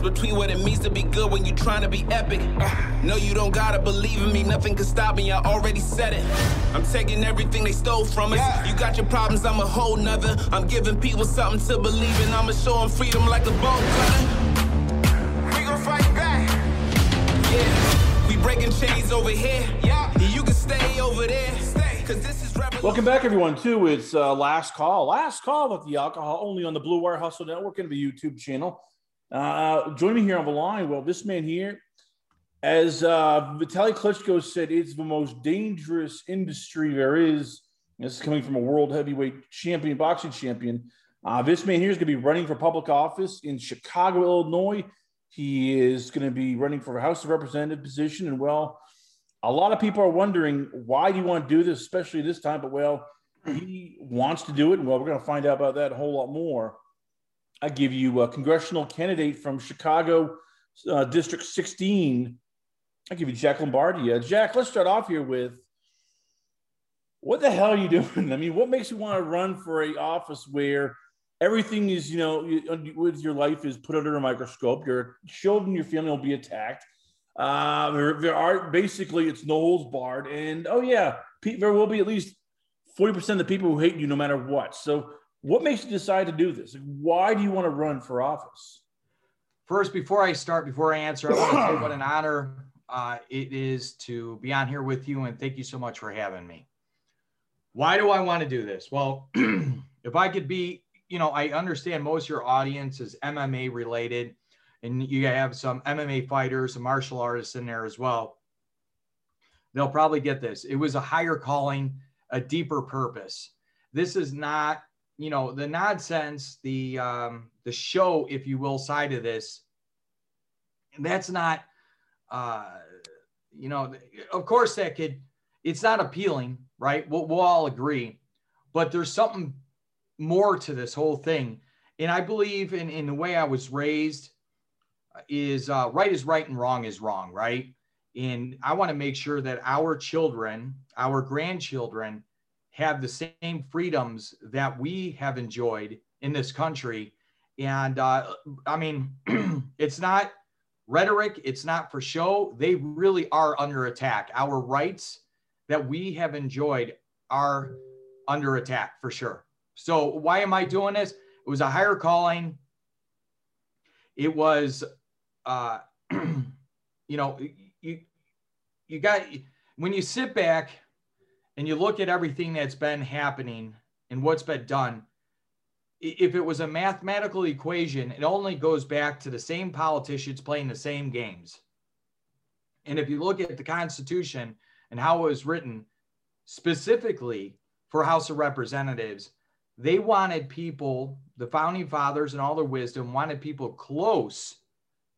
difference between what it means to be good when you're trying to be epic. No, you don't gotta believe in me, nothing can stop me, I already said it. I'm taking everything they stole from us. Yeah. You got your problems, I'm a whole nother. I'm giving people something to believe in, I'ma show them freedom like a bolt cutter. We gon' fight back. Yeah, we breaking chains over here. Yeah. You can stay over there. Stay. Cause this is revolution. Welcome back, everyone, to it's uh, last call. Last call with the alcohol, only on the Blue Wire Hustle Network and the YouTube channel. Uh, join me here on the line. Well, this man here, as uh, Vitaly Klitschko said, it's the most dangerous industry there is. This is coming from a world heavyweight champion, boxing champion. Uh, this man here is going to be running for public office in Chicago, Illinois. He is going to be running for a House of Representative position. And well, a lot of people are wondering why do you want to do this, especially this time? But well, he wants to do it. And well, we're going to find out about that a whole lot more. I give you a congressional candidate from Chicago uh, District 16. I give you Jack Lombardi. Uh, Jack, let's start off here with what the hell are you doing? I mean, what makes you want to run for a office where everything is, you know, you- with your life is put under a microscope. Your children, your family will be attacked. Uh, there, there are basically it's no holds barred, and oh yeah, there will be at least forty percent of the people who hate you no matter what. So, what makes you decide to do this? Why do you want to run for office? First, before I start, before I answer, I want to say what an honor uh, it is to be on here with you, and thank you so much for having me. Why do I want to do this? Well, if I could be, you know, I understand most of your audience is MMA related, and you have some MMA fighters, some martial artists in there as well. They'll probably get this. It was a higher calling, a deeper purpose. This is not you know the nonsense the um the show if you will side of this that's not uh you know of course that could it's not appealing right? We'll, we'll all agree. But there's something more to this whole thing. And i believe in in the way i was raised is uh, right is right and wrong is wrong right? And i want to make sure that our children our grandchildren have the same freedoms that we have enjoyed in this country. And uh, I mean, it's not rhetoric, it's not for show. They really are under attack. Our rights that we have enjoyed are under attack for sure. So, why am I doing this? It was a higher calling. It was, uh, you know, you, you got, when you sit back, and you look at everything that's been happening and what's been done, if it was a mathematical equation, it only goes back to the same politicians playing the same games. And if you look at the Constitution and how it was written specifically for House of Representatives, they wanted people, the founding fathers and all their wisdom, wanted people close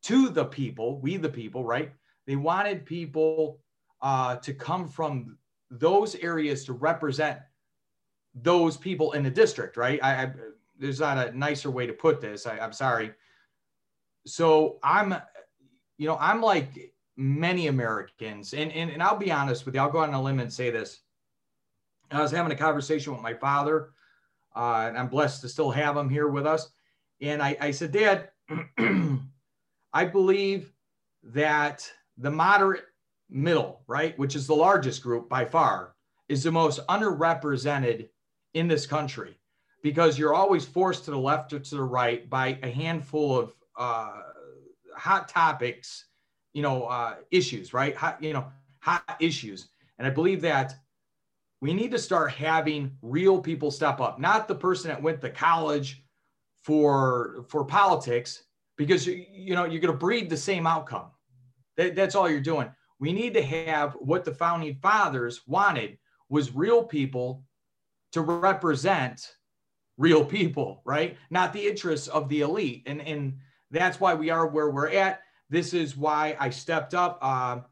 to the people, we the people, right? They wanted people uh, to come from those areas to represent those people in the district, right? I, I there's not a nicer way to put this. I, I'm sorry. So I'm, you know, I'm like many Americans, and, and and I'll be honest with you. I'll go on a limb and say this. I was having a conversation with my father, uh, and I'm blessed to still have him here with us. And I, I said, Dad, I believe that the moderate middle, right, which is the largest group by far, is the most underrepresented in this country because you're always forced to the left or to the right by a handful of uh, hot topics, you know, uh, issues, right? Hot, you know, hot issues. And I believe that we need to start having real people step up, not the person that went to college for for politics, because you, know you're going to breed the same outcome. That, that's all you're doing we need to have what the founding fathers wanted was real people to represent real people right? Not the interests of the elite. And and that's why we are where we're at. This is why i stepped up. Um,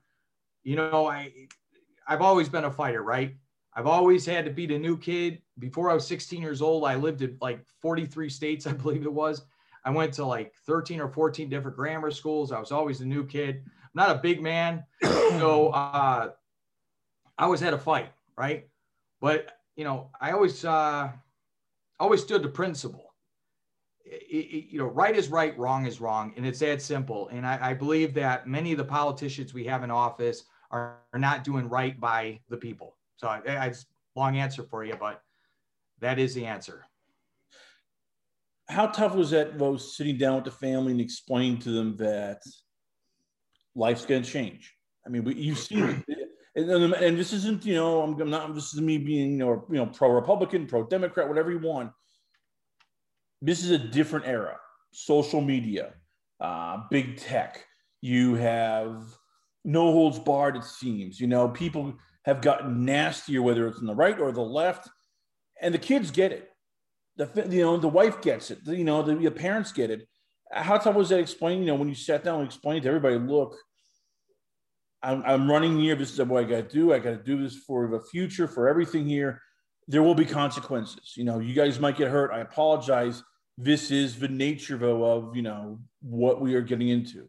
you know i i've always been a fighter right? I've always had to beat a new kid. Before i was 16 years old i lived in like 43 states i believe it was. I went to like 13 or 14 different grammar schools. I was always a new kid not a big man, so uh, I always had a fight, right? But you know, I always uh, always stood the principle, it, you know, right is right, wrong is wrong, and it's that simple. And I, I believe that many of the politicians we have in office are, are not doing right by the people. So I, I it's long answer for you, but that is the answer. How tough was that, though, sitting down with the family and explaining to them that life's going to change? I mean, you've seen it. And, and, this isn't, you know, I'm, I'm not, this is me being, you know, you know pro Republican, pro Democrat, whatever you want this is a different era. Social media, uh, big tech. You have no holds barred. It seems you know people have gotten nastier, whether it's on the right or the left, and the kids get it. The you know the wife gets it. The, you know the, the parents get it. How tough was that explaining? You know when you sat down and explained to everybody, look, I'm, I'm running here. This is what I got to do. I got to do this for the future, for everything here. There will be consequences. You know, you guys might get hurt. I apologize this is the nature though of you know what we are getting into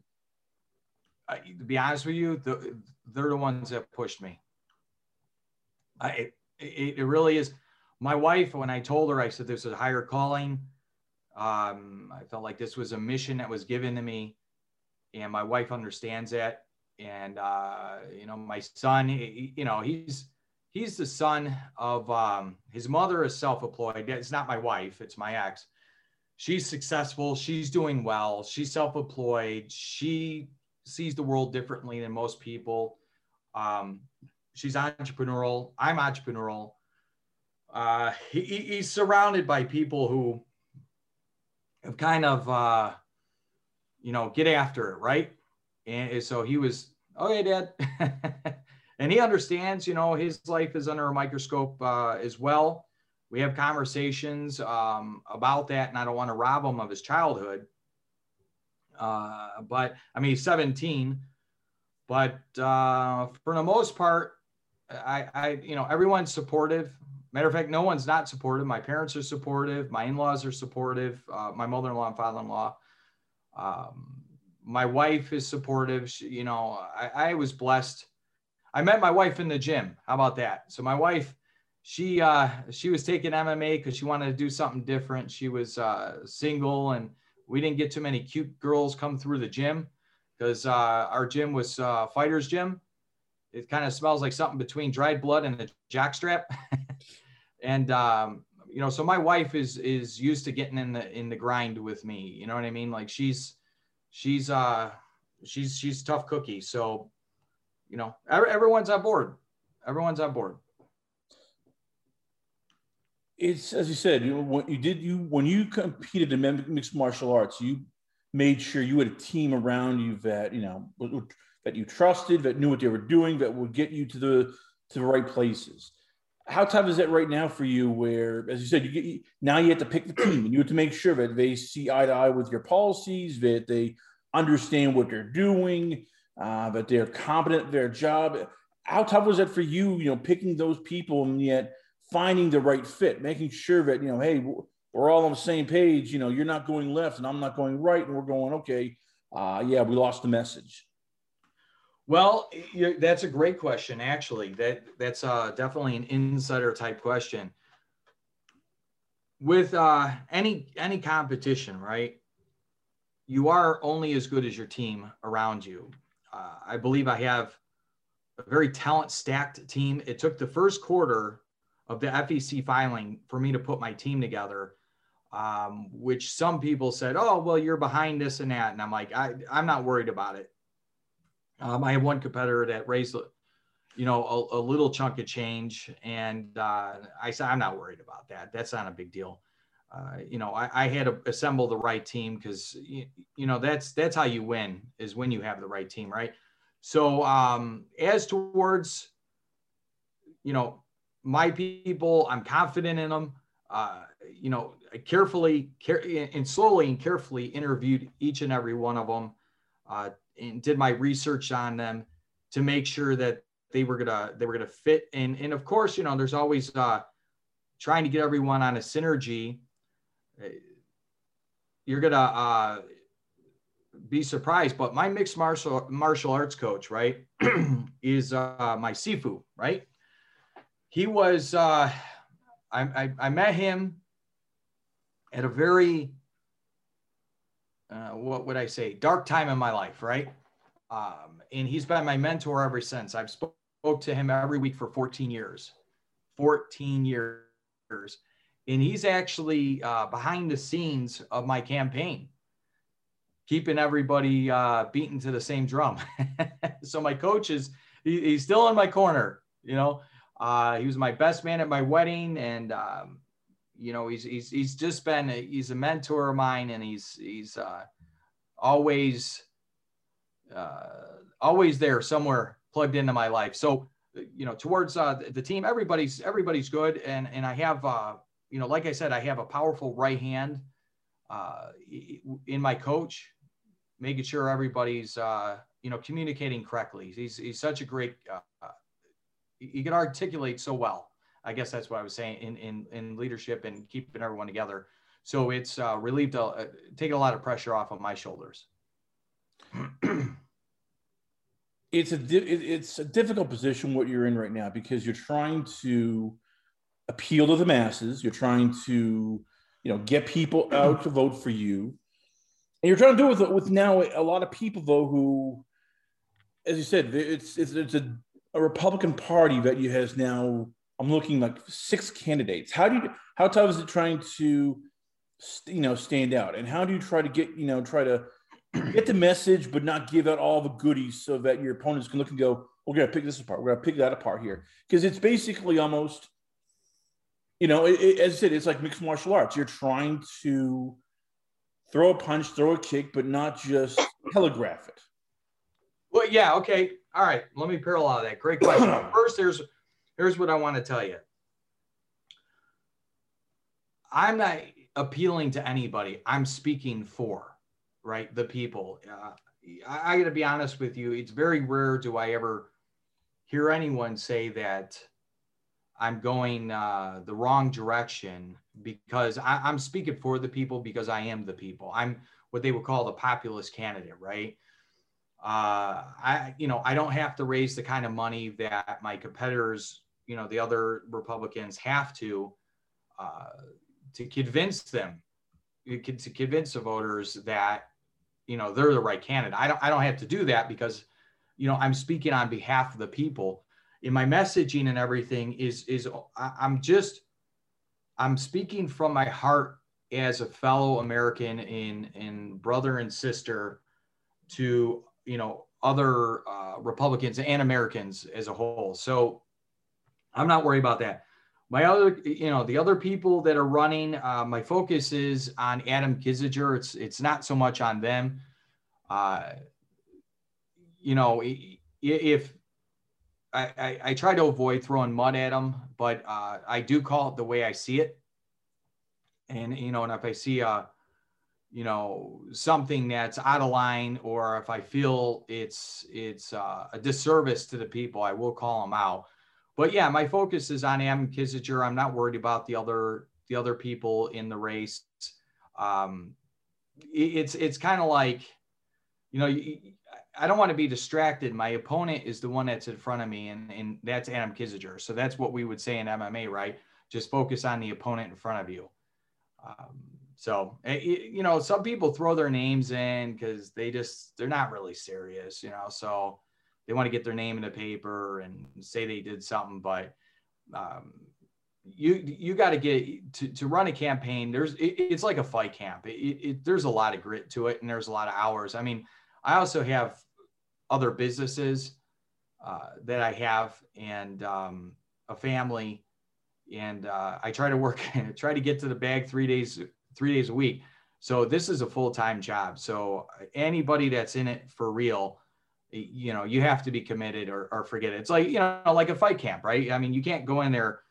uh, to be honest with you the, they're the ones that pushed me I, it, it really is my wife when i told her i said this is a higher calling um, i felt like this was a mission that was given to me and my wife understands that and uh, you know my son he, you know he's he's the son of um, his mother is self-employed. It's not my wife it's my ex. She's successful she's doing well she's self-employed she sees the world differently than most people. Um, she's entrepreneurial i'm entrepreneurial. Uh, he, he's surrounded by people who have kind of uh, you know get after it right and so he was okay dad and he understands you know his life is under a microscope uh, as well we have conversations um, about that, and I don't want to rob him of his childhood. Uh, but I mean, he's 17. But uh, for the most part, I, I, you know, everyone's supportive. Matter of fact, no one's not supportive. My parents are supportive. My in-laws are supportive. Uh, my mother-in-law and father-in-law. Um, my wife is supportive. She, you know, I, I was blessed. I met my wife in the gym. How about that? So my wife she uh, she was taking MMA because she wanted to do something different. She was uh, single, and we didn't get too many cute girls come through the gym because uh, our gym was uh, fighters gym. It kind of smells like something between dried blood and a jackstrap. and um, you know, so my wife is is used to getting in the in the grind with me. You know what I mean? Like she's she's uh she's she's tough cookie. So you know, everyone's on board. Everyone's on board it's as you said, you when you did you when you competed in mixed martial arts, you made sure you had a team around you that you know that you trusted, that knew what they were doing, that would get you to the to the right places. How tough is it right now for you? Where, as you said, you get now you have to pick the team, and you have to make sure that they see eye to eye with your policies, that they understand what they're doing, uh, that they're competent at their job. How tough was that for you? You know, picking those people, and yet finding the right fit, making sure that, you know, hey, we're all on the same page. You know, you're not going left and I'm not going right. And we're going, okay, uh, yeah, we lost the message. Well, that's a great question. Actually, that that's uh, definitely an insider type question. With uh, any any competition, right? You are only as good as your team around you. Uh, I believe I have a very talent stacked team. It took the first quarter of the FEC filing for me to put my team together, um, which some people said, oh, well, you're behind this and that. And I'm like, I, I'm not worried about it. Um, I have one competitor that raised, you know, a, a little chunk of change. And uh, I said, I'm not worried about that. That's not a big deal. Uh, you know, I, I, had to assemble the right team because, you, you know, that's, that's how you win is when you have the right team. Right. So um, as towards, you know, my people, I'm confident in them. Uh, you know, I carefully care, and slowly and carefully interviewed each and every one of them uh, and did my research on them to make sure that they were gonna they were gonna fit. And and of course, you know, there's always uh, trying to get everyone on a synergy. You're gonna uh, be surprised, but my mixed martial martial arts coach, right, is uh, my Sifu, right? he was uh, I, I, I met him at a very uh, what would I say, dark time in my life, right? Um, and he's been my mentor ever since. I've spoke, spoke to him every week for 14 years, 14 years. And he's actually uh, behind the scenes of my campaign, keeping everybody uh, beaten to the same drum. so my coach is, he, he's still in my corner, you know, uh, he was my best man at my wedding, and um, you know he's he's he's just been a, he's a mentor of mine, and he's he's uh, always uh, always there somewhere plugged into my life. So you know towards uh, the team, everybody's everybody's good, and and I have uh, you know like I said, I have a powerful right hand uh, in my coach, making sure everybody's uh, you know communicating correctly. He's he's such a great uh, you can articulate so well. I guess that's what I was saying in in, in leadership and keeping everyone together. So it's uh, relieved, a, uh, taking a lot of pressure off of my shoulders. it's a it's a difficult position what you're in right now because you're trying to appeal to the masses. You're trying to you know get people out to vote for you, and you're trying to do it with with now a lot of people though who, as you said, it's it's, it's a a Republican Party that you has now. I'm looking like six candidates. How do you? How tough is it trying to, you know, stand out? And how do you try to get, you know, try to get the message, but not give out all the goodies so that your opponents can look and go, "We're gonna pick this apart. We're gonna pick that apart here," because it's basically almost, you know, it, it, as I said, it's like mixed martial arts. You're trying to throw a punch, throw a kick, but not just telegraph it. Well, yeah, okay. All right. Let me parallel that. Great question. First, here's here's what I want to tell you. I'm not appealing to anybody. I'm speaking for, right, the people. Uh, I, I got to be honest with you. It's very rare do I ever hear anyone say that I'm going uh, the wrong direction because I, I'm speaking for the people because I am the people. I'm what they would call the populist candidate, right? uh, I, you know, I don't have to raise the kind of money that my competitors, you know, the other Republicans have to, uh, to convince them, to convince the voters that, you know, they're the right candidate. I don't, I don't have to do that because, you know, I'm speaking on behalf of the people. In my messaging and everything is, is I'm just, I'm speaking from my heart as a fellow American in in brother and sister to you know other uh, Republicans and Americans as a whole. So I'm not worried about that. My other, you know, the other people that are running, uh, my focus is on Adam Kinzinger. It's it's not so much on them. Uh, you know, if I, I, I, try to avoid throwing mud at them, but uh, I do call it the way I see it. And you know, and if I see a you know something that's out of line or if i feel it's it's uh, a disservice to the people i will call them out but yeah my focus is on Adam Kinzinger. i'm not worried about the other the other people in the race. Um, it, it's it's kind of like you know i don't want to be distracted. My opponent is the one that's in front of me and, and that's adam Kinzinger. so that's what we would say in mma right? Just focus on the opponent in front of you. Um, so, eh, you know, some people throw their names in because they just, they're not really serious, you know, so they want to get their name in the paper and say they did something, but um, you, you got to get to, to run a campaign. There's, it, it's like a fight camp. It, it, there's a lot of grit to it and there's a lot of hours. I mean, I also have other businesses uh, that I have and um, a family and uh, I try to work, try to get to the bag three days three days a week. So this is a full time job. So anybody that's in it for real, you know, you have to be committed or, or forget it. It's like, you know, like a fight camp, right? I mean, you can't go in there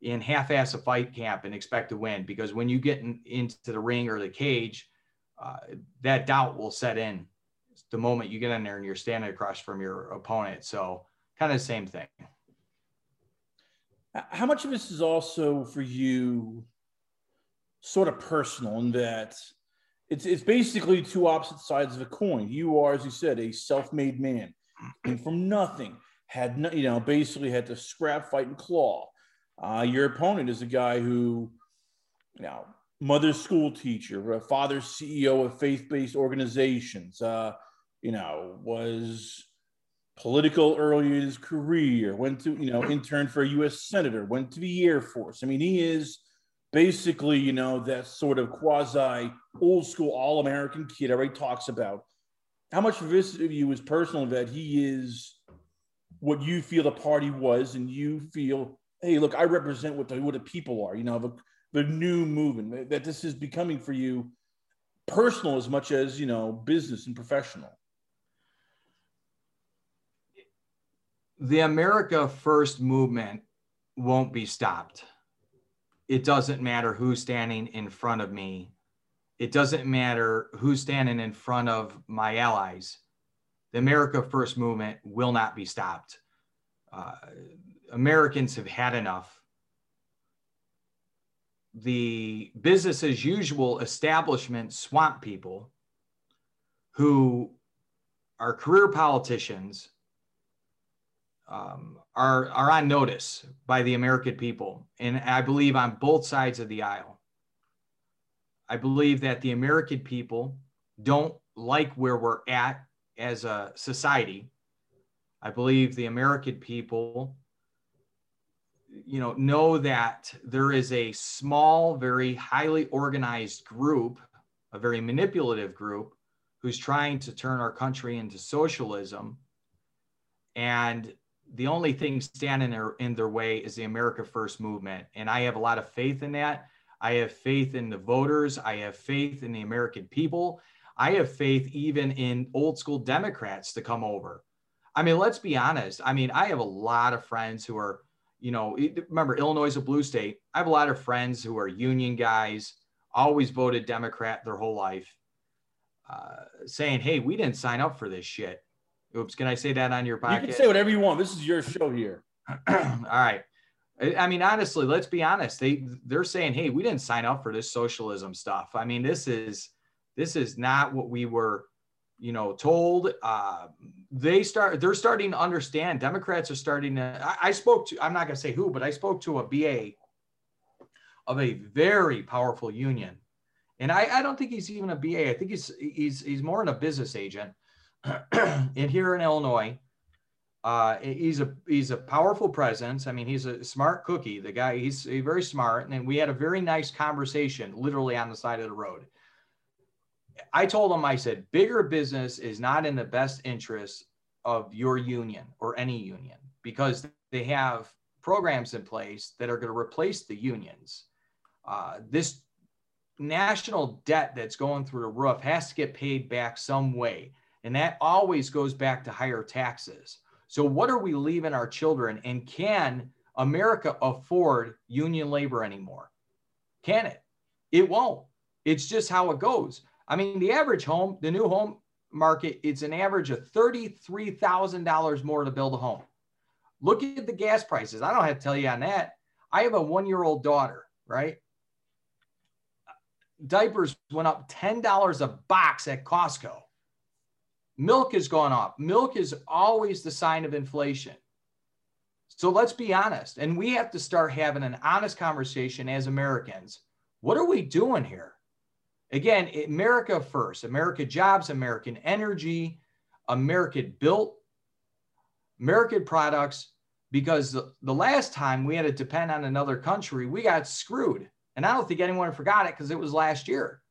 in half ass a fight camp and expect to win because when you get in, into the ring or the cage, uh, that doubt will set in the moment you get in there and you're standing across from your opponent. So kind of the same thing. How much of this is also for you sort of personal in that it's it's basically two opposite sides of a coin. You are, as you said, a self-made man, and from nothing had no, you know basically had to scrap, fight, and claw. Uh, your opponent is a guy who, you know, mother school teacher, father CEO of faith-based organizations. Uh, you know, was political early in his career. Went to you know interned for a U.S. senator. Went to the Air Force. I mean, he is basically you know that sort of quasi old school all American kid. Everybody talks about how much of this of you is personal that he is what you feel the party was, and you feel, hey, look, I represent what the what the people are. You know, the the new movement that this is becoming for you personal as much as you know business and professional the america first movement won't be stopped it doesn't matter who's standing in front of me. It doesn't matter who's standing in front of my allies. The america first movement will not be stopped. Uh, americans have had enough. The business as usual establishment swamp people who are career politicians um, are, are on notice by the American people. And I believe on both sides of the aisle. I believe that the American people don't like where we're at as a society. I believe the American people you know know that there is a small very highly organized group a very manipulative group who's trying to turn our country into socialism and the only thing standing in their way is the america first movement. And i have a lot of faith in that. I have faith in the voters. I have faith in the american people. I have faith even in old school democrats to come over. I mean let's be honest. I mean i have a lot of friends who are you know, remember Illinois is a blue state. I have a lot of friends who are union guys, always voted Democrat their whole life, uh, saying, "Hey, we didn't sign up for this shit." Oops, can I say that on your podcast? You can say whatever you want. This is your show here. All right. I mean, honestly, let's be honest. They they're saying, "Hey, we didn't sign up for this socialism stuff." I mean, this is this is not what we were you know, told. Uh, they start, they're starting to understand. Democrats are starting to. I, I spoke to, I'm not going to say who, but I spoke to a BA of a very powerful union, and I, I don't think he's even a BA. I think he's he's he's more in a business agent. and here in Illinois, uh, he's a he's a powerful presence. I mean, he's a smart cookie. The guy, he's, very smart, and we had a very nice conversation, literally on the side of the road. I told him, I said, bigger business is not in the best interest of your union or any union because they have programs in place that are going to replace the unions. Uh, this national debt that's going through the roof has to get paid back some way. And that always goes back to higher taxes. So, what are we leaving our children? And can America afford union labor anymore? Can it? It won't. It's just how it goes. I mean, the average home, the new home market, it's an average of $33,000 more to build a home. Look at the gas prices. I don't have to tell you on that. I have a one year old daughter, right? Diapers went up $10 a box at Costco. Milk has gone up. Milk is always the sign of inflation. So let's be honest. And we have to start having an honest conversation as Americans. What are we doing here? Again, America first, America jobs, American energy, American built, American products, because the, the last time we had to depend on another country, we got screwed. And I don't think anyone forgot it because it was last year.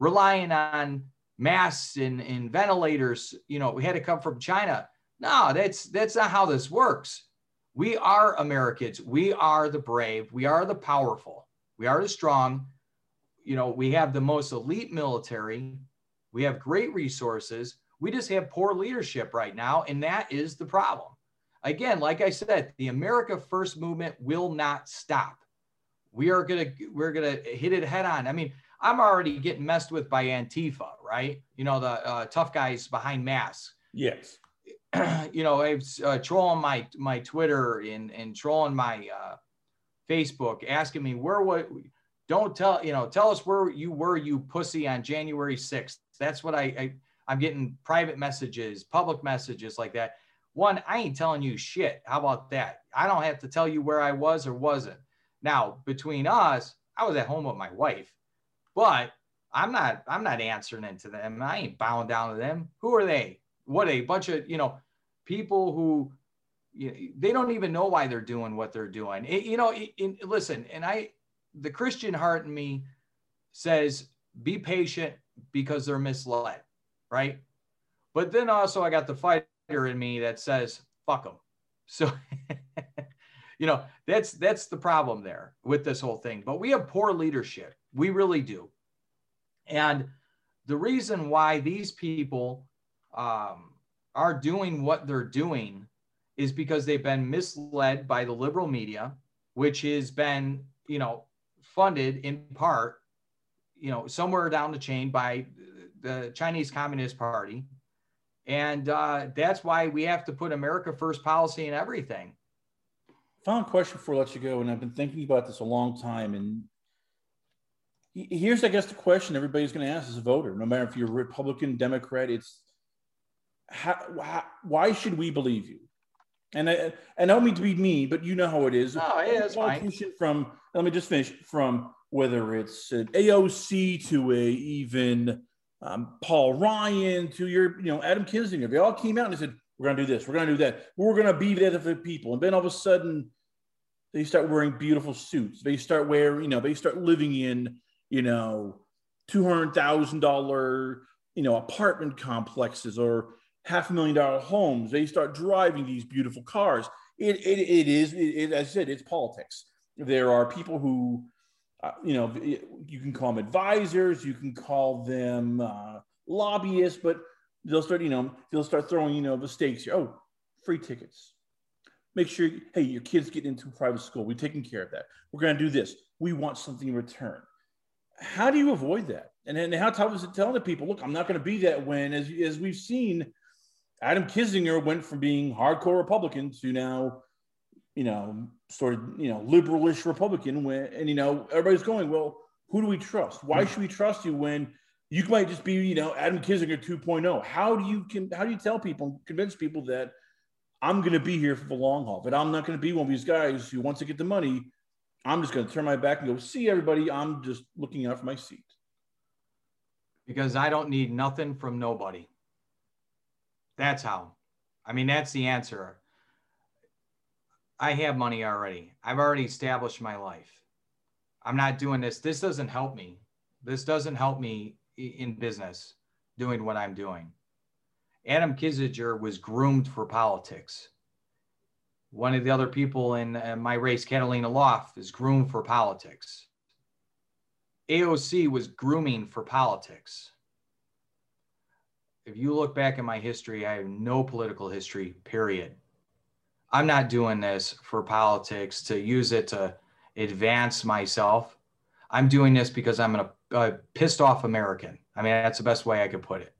Relying on masks and, and ventilators, you know, we had to come from China. No, that's that's not how this works. We are Americans. We are the brave. We are the powerful. We are the strong you know, we have the most elite military, we have great resources. We just have poor leadership right now, and that is the problem. Again, like I said, the America First movement will not stop. We are gonna we're gonna hit it head on. I mean, I'm already getting messed with by Antifa, right? You know, the uh, tough guys behind masks. Yes. you know, I was uh, trolling my my Twitter and and trolling my uh, Facebook, asking me where what don't tell you know tell us where you were you pussy on january 6th that's what I, I i'm getting private messages public messages like that one i ain't telling you shit how about that i don't have to tell you where i was or wasn't now between us i was at home with my wife But I'm not I'm not answering into them. I ain't bowing down to them. Who are they? What a bunch of, you know, people who you know, they don't even know why they're doing what they're doing. It, you know, listen, and I the Christian heart in me says be patient because they're misled, right? But then also I got the fighter in me that says fuck them. So you know, that's that's the problem there with this whole thing. But we have poor leadership. We really do. And the reason why these people um, are doing what they're doing is because they've been misled by the liberal media, which has been, you know, funded in part, you know, somewhere down the chain by the Chinese Communist Party. And uh, that's why we have to put America first policy in everything. Final question I let you go, and I've been thinking about this a long time, and here's i guess the question everybody's going to ask as a voter no matter if you're republican democrat it's how, how, why should we believe you? And I, and I don't mean to be me but you know how it is. Oh yeah it's fine. from let me just finish from whether it's an aoc to a even um, paul ryan to your you know adam kinzinger they all came out and said we're going to do this we're going to do that. We're going to be there for the people. And then all of a sudden they start wearing beautiful suits. They start wearing you know they start living in you know, two hundred thousand dollar, you know, apartment complexes or half a million dollar homes. They start driving these beautiful cars. It, it, it is, it, it, as I said, it's politics. There are people who, uh, you know, you can call them advisors, you can call them uh, lobbyists, but they'll start, you know, they'll start throwing, you know, the stakes here. Oh, free tickets. Make sure, hey, your kids get into private school. We're taking care of that. We're going to do this. We want something in return how do you avoid that? And then how tough is it telling the people, look, I'm not going to be that when, as, as we've seen, Adam Kinzinger went from being hardcore Republican to now, you know, sort of, you know, liberalish Republican. When, and, you know, everybody's going, well, who do we trust? Why hmm. should we trust you when you might just be, you know, Adam Kinzinger 2.0? How do you can how do you tell people, convince people that I'm going to be here for the long haul, that I'm not going to be one of these guys who wants to get the money I'm just going to turn my back and go see everybody. I'm just looking out for my seat. Because I don't need nothing from nobody. That's how. I mean, that's the answer. I have money already. I've already established my life. I'm not doing this. This doesn't help me. This doesn't help me in business doing what I'm doing. Adam Kinzinger was groomed for politics one of the other people in uh, my race, Catalina Lauf, is groomed for politics. AOC was grooming for politics. If you look back at my history, I have no political history, period. I'm not doing this for politics to use it to advance myself. I'm doing this because I'm a, a pissed off American. I mean, that's the best way I could put it.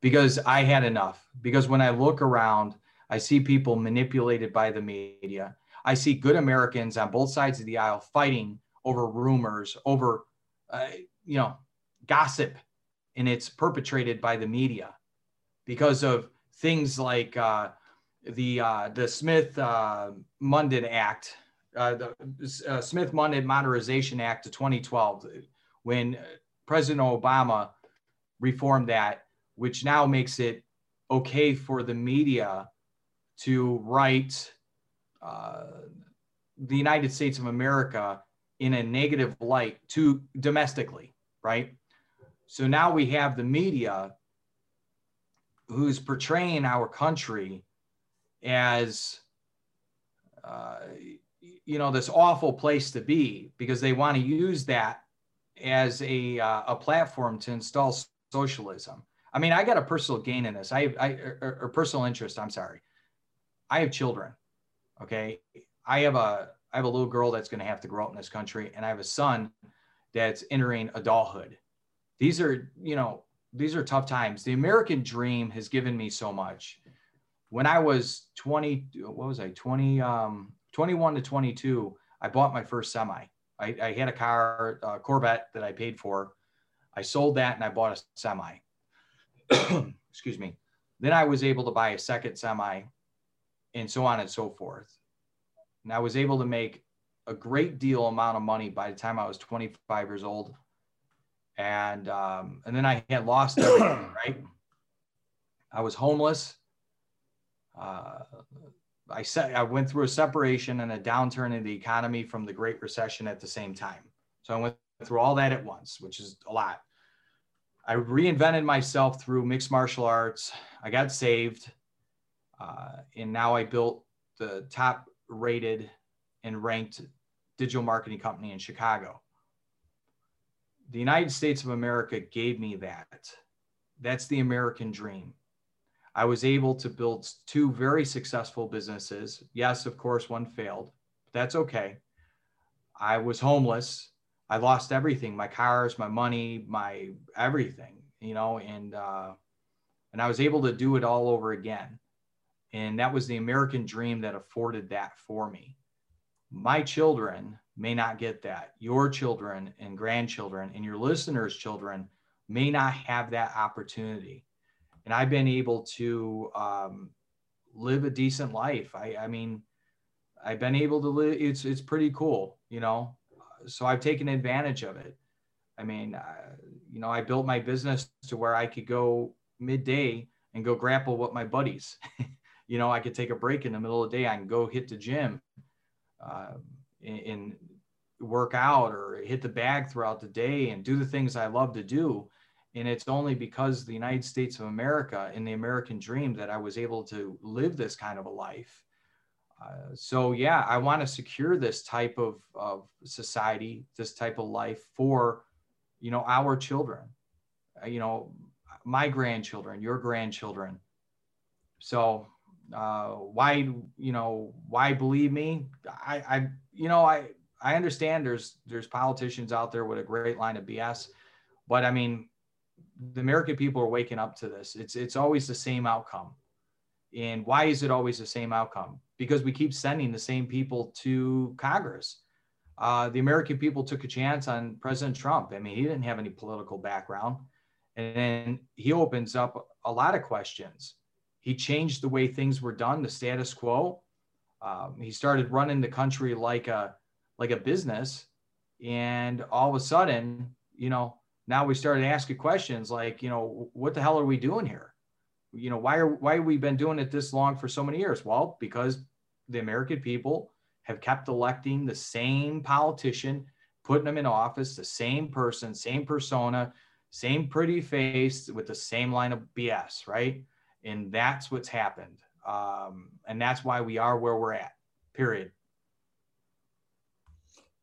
Because I had enough. Because when I look around, I see people manipulated by the media. I see good Americans on both sides of the aisle fighting over rumors, over, uh, you know, gossip, and it's perpetrated by the media because of things like uh, the uh, the Smith uh, Mundt Act, uh, the uh, Smith Mundt Modernization Act of 2012, when President Obama reformed that, which now makes it okay for the media to write uh, the United States of America in a negative light to domestically, right? So now we have the media who's portraying our country as, uh, you know, this awful place to be because they want to use that as a, uh, a platform to install socialism. I mean, I got a personal gain in this. I, I or, or personal interest. I'm sorry. I have children. Okay. I have a I have a little girl that's going to have to grow up in this country, and I have a son that's entering adulthood. These are, you know, these are tough times. The American dream has given me so much. When I was 20, what was I, 20, um, 21 to 22, I bought my first semi. I, I had a car, a Corvette that I paid for. I sold that and I bought a semi. Excuse me. Then I was able to buy a second semi and so on and so forth. And I was able to make a great deal amount of money by the time I was 25 years old. and um, and then I had lost everything. right, I was homeless. Uh, I said I went through a separation and a downturn in the economy from the Great Recession at the same time. So I went through all that at once, which is a lot. I reinvented myself through mixed martial arts. I got saved, uh, and now I built the top rated and ranked digital marketing company in Chicago. The United States of America gave me that. That's the American dream. I was able to build two very successful businesses. Yes, of course, one failed, but that's okay. I was homeless. I lost everything my cars, my money, my everything, you know, and, uh, and I was able to do it all over again. And that was the American dream that afforded that for me. My children may not get that. Your children and grandchildren and your listeners' children may not have that opportunity. And I've been able to um, live a decent life. I, I mean, I've been able to live. It's it's pretty cool, you know. So I've taken advantage of it. I mean, uh, you know, I built my business to where I could go midday and go grapple with my buddies. you know, I could take a break in the middle of the day. I can go hit the gym, uh, and, work out or hit the bag throughout the day and do the things I love to do. And it's only because the United States of America and the American dream that I was able to live this kind of a life. Uh, so yeah, I want to secure this type of, of society, this type of life for, you know, our children, uh, you know, my grandchildren, your grandchildren. So uh, why you know why believe me? I, I you know i i understand there's there's politicians out there with a great line of bs but i mean the american people are waking up to this. It's it's always the same outcome. And why is it always the same outcome? Because we keep sending the same people to congress. Uh, the american people took a chance on president trump. I mean he didn't have any political background. And then he opens up a lot of questions he changed the way things were done, the status quo. Um, he started running the country like a like a business, and all of a sudden, you know, now we started asking questions like, you know, what the hell are we doing here? You know, why are why have we been doing it this long for so many years? Well, because the American people have kept electing the same politician, putting them in office, the same person, same persona, same pretty face with the same line of BS, right? And that's what's happened. Um, and that's why we are where we're at, period.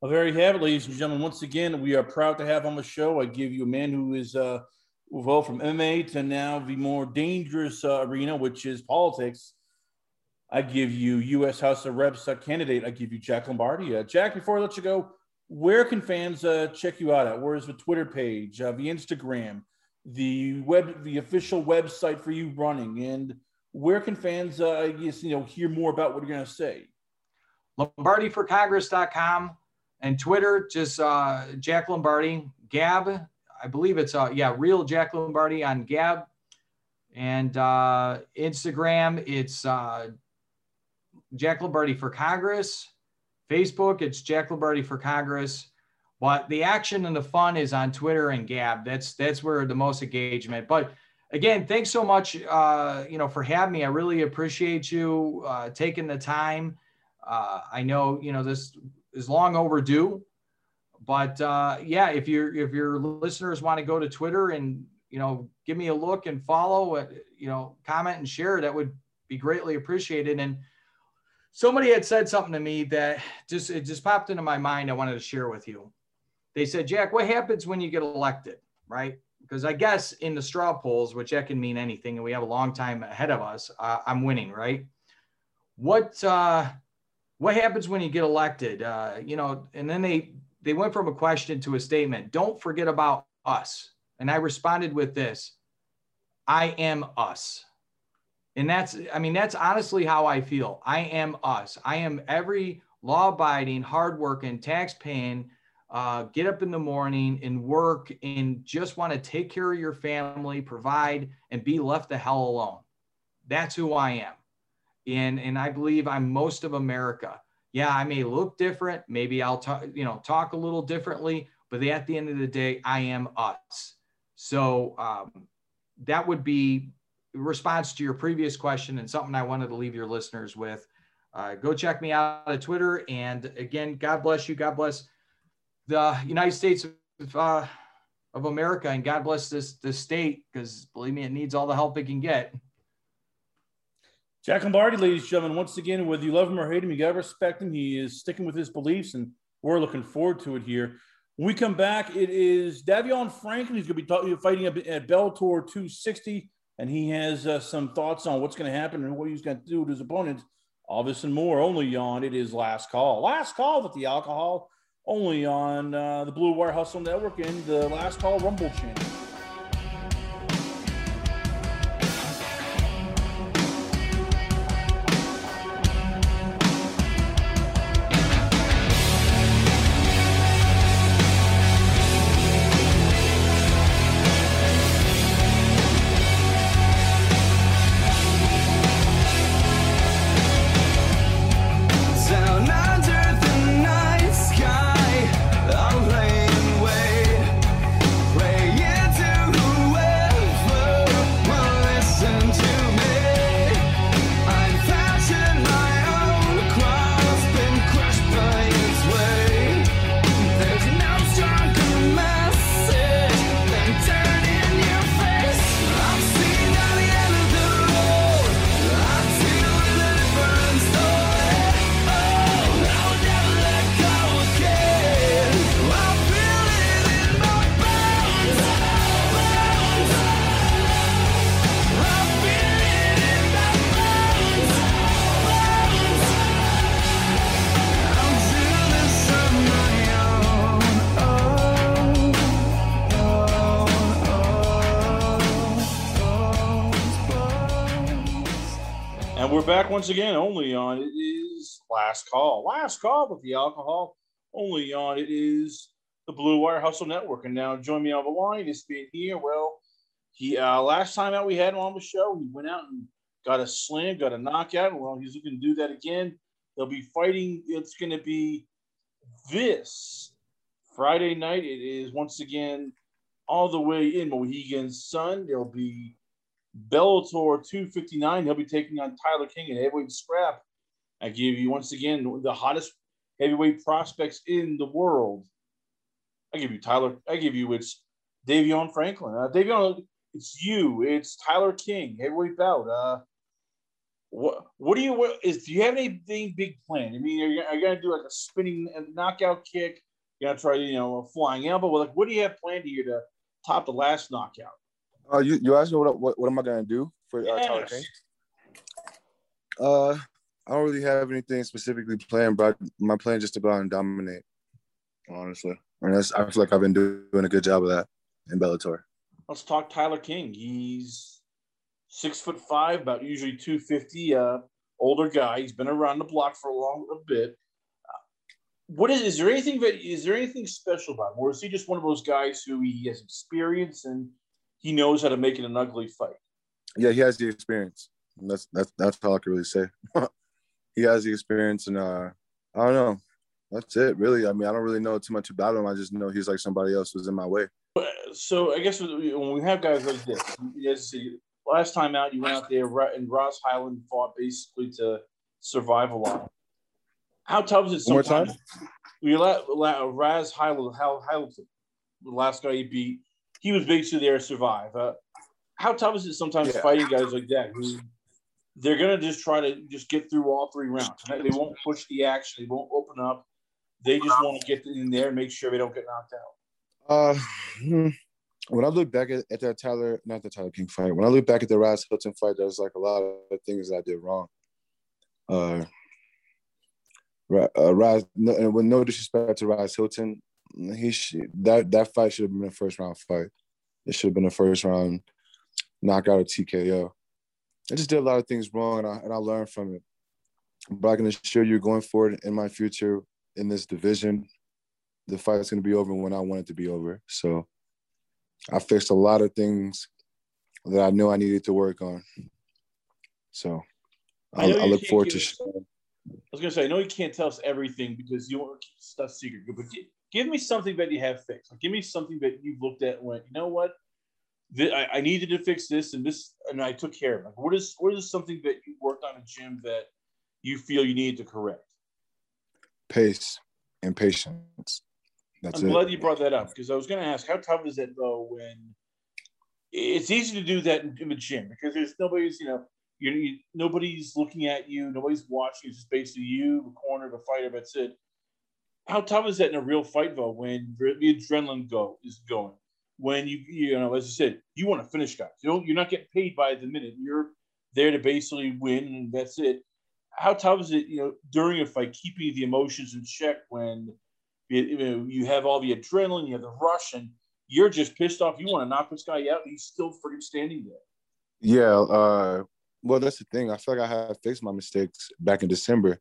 Well, very have ladies and gentlemen. Once again, we are proud to have on the show. I give you a man who is, uh, well, from MMA to now the more dangerous uh, arena, which is politics. I give you U.S. House of Reps uh, candidate. I give you Jack Lombardi. Uh, Jack, before I let you go, where can fans uh, check you out at? Where's the Twitter page, uh, the Instagram, the web, the official website for you running, and where can fans, uh, guess, you know, hear more about what you're going to say? LombardiForCongress.com and Twitter, just uh, Jack Lombardi. Gab, I believe it's uh, yeah, real Jack Lombardi on Gab, and uh, Instagram, it's uh, Jack Lombardi for Congress. Facebook, it's Jack Lombardi for Congress. But the action and the fun is on Twitter and Gab. That's that's where the most engagement. But again, thanks so much, uh, you know, for having me. I really appreciate you uh, taking the time. Uh, I know you know this is long overdue, but uh, yeah, if your if your listeners want to go to Twitter and you know give me a look and follow, uh, you know, comment and share, that would be greatly appreciated. And somebody had said something to me that just it just popped into my mind. I wanted to share with you they said, Jack, what happens when you get elected, right? Because I guess in the straw polls, which that can mean anything, and we have a long time ahead of us, uh, I'm winning, right? What uh, what happens when you get elected? Uh, you know, and then they they went from a question to a statement. Don't forget about us. And I responded with this: I am us. And that's, I mean, that's honestly how I feel. I am us. I am every law abiding, hardworking, tax paying, uh, get up in the morning and work and just want to take care of your family, provide, and be left the hell alone. That's who I am. And, and I believe I'm most of America. Yeah, I may look different. Maybe I'll talk, you know, talk a little differently, but at the end of the day, I am us. So um, that would be response to your previous question and something I wanted to leave your listeners with. Uh, go check me out on Twitter. And again, God bless you. God bless the United States of, uh, of America, and God bless this this state because believe me, it needs all the help it can get. Jack Lombardi, ladies and gentlemen, once again, whether you love him or hate him, you gotta respect him. He is sticking with his beliefs, and we're looking forward to it here. When we come back, it is Davion Franklin. He's going to be talking, fighting at Bellator 260, and he has uh, some thoughts on what's going to happen and what he's going to do with his opponent. All this and more only on it is last call. Last call with the alcohol only on uh, the Blue Wire Hustle Network and the Last Call Rumble channel. Once again only on it is last call. Last call with the alcohol. Only on it is the Blue Wire Hustle Network. And now join me on the line. It's been here. Well, he uh, last time out we had him on the show, he went out and got a slam, got a knockout. Well, he's looking to do that again. They'll be fighting. It's going to be this Friday night. It is once again all the way in Mohegan Sun. There'll be Bellator 259. He'll be taking on Tyler King in heavyweight scrap. I give you once again the hottest heavyweight prospects in the world. I give you Tyler. I give you it's Davion Franklin. Uh, Davion, it's you. It's Tyler King heavyweight bout. Uh, what what do you what is do you have anything big planned? I mean, are you, are you gonna do like a spinning knockout kick? You gotta try, you know, a flying elbow. Like, what do you have planned here to top the last knockout? Uh, you you asked me what what, what am I gonna do for uh, yes. Tyler King? Uh, I don't really have anything specifically planned, but my plan is just to go out and dominate. Honestly, and that's, I feel like I've been doing a good job of that in Bellator. Let's talk Tyler King. He's six foot five, about usually two fifty. Uh, older guy. He's been around the block for a long a bit. Uh, what is is there anything that is there anything special about him, or is he just one of those guys who he has experience and he knows how to make it an ugly fight. Yeah, he has the experience. That's that's that's all I can really say. he has the experience, and uh, I don't know. That's it, really. I mean, I don't really know too much about him. I just know he's like somebody else who's in my way. So I guess when we have guys like this, yes, last time out you went out there and Ross Highland fought basically to survive a lot. How tough is it sometimes? One more time. We let, Raz Highland, how Hyland, the last guy he beat, he was basically there to survive. Uh, how tough is it sometimes yeah. fighting guys like that who they're gonna just try to just get through all three rounds. They won't push the action. They won't open up. They just want to get in there and make sure they don't get knocked out. Uh, hmm. when I look back at, at that Tyler, not the Tyler King fight, when I look back at the Raz Hilton fight, there's like a lot of things I did wrong. Uh, uh Raz, no, and with no disrespect to Raz Hilton, he should, that that fight should have been a first round fight. It should have been a first round knockout or TKO. I just did a lot of things wrong, and I and I learned from it. But I can assure you, going forward in my future in this division, the fight's going to be over when I want it to be over. So I fixed a lot of things that I knew I needed to work on. So I, I, look forward to. I was gonna say, I know you can't tell us everything because you want to keep stuff secret, but give me something that you have fixed. Like, give me something that you've looked at and went, you know what? I, I needed to fix this and this, and I took care of it. Like, what is what is something that you worked on in gym that you feel you needed to correct? Pace and patience. That's I'm it. glad you brought that up because I was going to ask how tough is it though when it's easy to do that in, in the gym because there's nobody's you know you're, you, nobody's looking at you, nobody's watching. It's just basically you, the corner, the fighter. That's it. How tough is that in a real fight though when the adrenaline go is going? When you you know, as I said, you want to finish guys. You don't. You're not getting paid by the minute. You're there to basically win, and that's it. How tough is it, you know, during a fight, keeping the emotions in check when you, know, you have all the adrenaline, you have the rush, and you're just pissed off. You want to knock this guy out, and he's still freaking standing there. Yeah. Uh, well, that's the thing. I feel like I have fixed my mistakes back in December.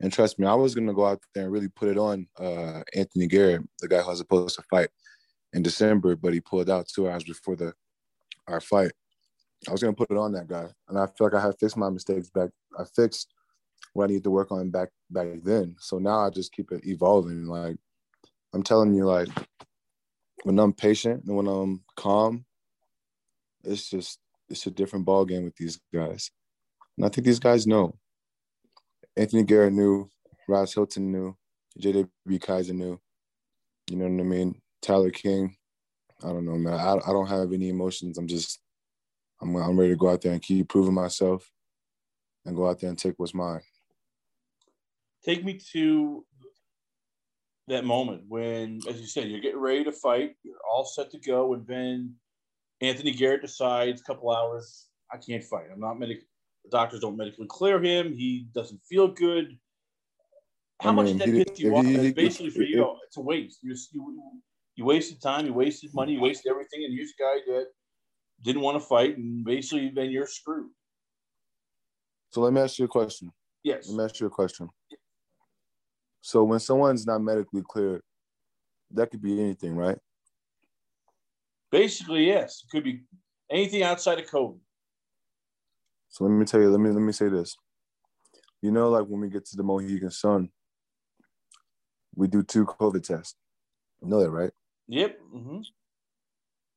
And trust me, I was gonna go out there and really put it on uh, Anthony Garrett, the guy who was supposed to fight in December, but he pulled out two hours before the our fight. I was gonna put it on that guy, and I feel like I had fixed my mistakes back. I fixed what I need to work on back back then. So now I just keep it evolving. Like I'm telling you, like when I'm patient and when I'm calm, it's just it's a different ball game with these guys. And I think these guys know. Anthony Garrett knew, Ross Hilton knew, JW Kaiser knew. You know what I mean? Tyler King. I don't know, man. I, I don't have any emotions. I'm just I'm I'm ready to go out there and keep proving myself and go out there and take what's mine. Take me to that moment when, as you said, you're getting ready to fight, you're all set to go, and then Anthony Garrett decides a couple hours, I can't fight. I'm not medic. The doctors don't medically clear him. He doesn't feel good. How I much mean, did that piss you off? basically for you, it's a waste. You, you you wasted time, you wasted money, you wasted everything, and you're a guy that didn't want to fight, and basically then you're screwed. So let me ask you a question. Yes. Let me ask you a question. So when someone's not medically cleared, that could be anything, right? Basically, yes. It could be anything outside of COVID. So let me tell you, let me let me say this. You know, like when we get to the Mohegan Sun, we do two COVID tests. You know that, right? Yep. Mm-hmm.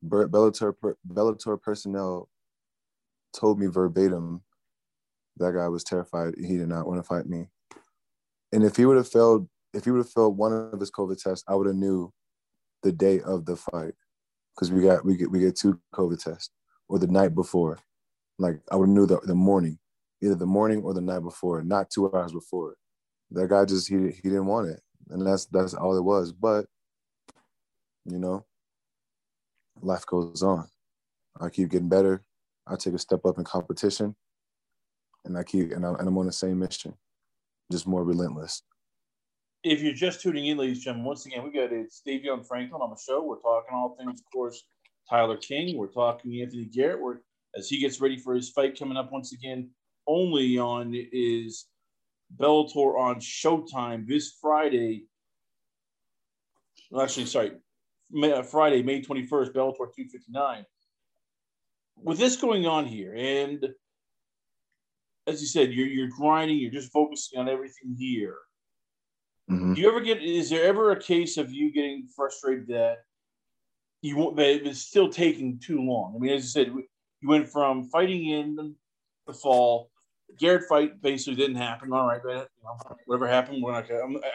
Bellator Bellator personnel told me verbatim that guy was terrified. He did not want to fight me. And if he would have failed, if he would have failed one of his COVID tests, I would have knew the day of the fight because we got we get we get two COVID tests or the night before. Like I would have knew the, the morning, either the morning or the night before, not two hours before. That guy just he he didn't want it, and that's that's all it was. But you know, life goes on. I keep getting better. I take a step up in competition, and I keep and, I'm, and I'm on the same mission, just more relentless. If you're just tuning in, ladies and gentlemen, once again, we got it. it's Young Franklin on the show. We're talking all things, of course, Tyler King. We're talking Anthony Garrett. We're as he gets ready for his fight coming up once again, only on is Bellator on Showtime this Friday. Well, actually, sorry, May, uh, Friday, May 21st, Bellator 259. With this going on here, and as you said, you're you're grinding, you're just focusing on everything here. Mhm. Do you ever get? Is there ever a case of you getting frustrated that you won't- that it's still taking too long? I mean, as you said, you went from fighting in the fall. Garrett fight basically didn't happen. All right, but you know, whatever happened, we're not. Gonna, I,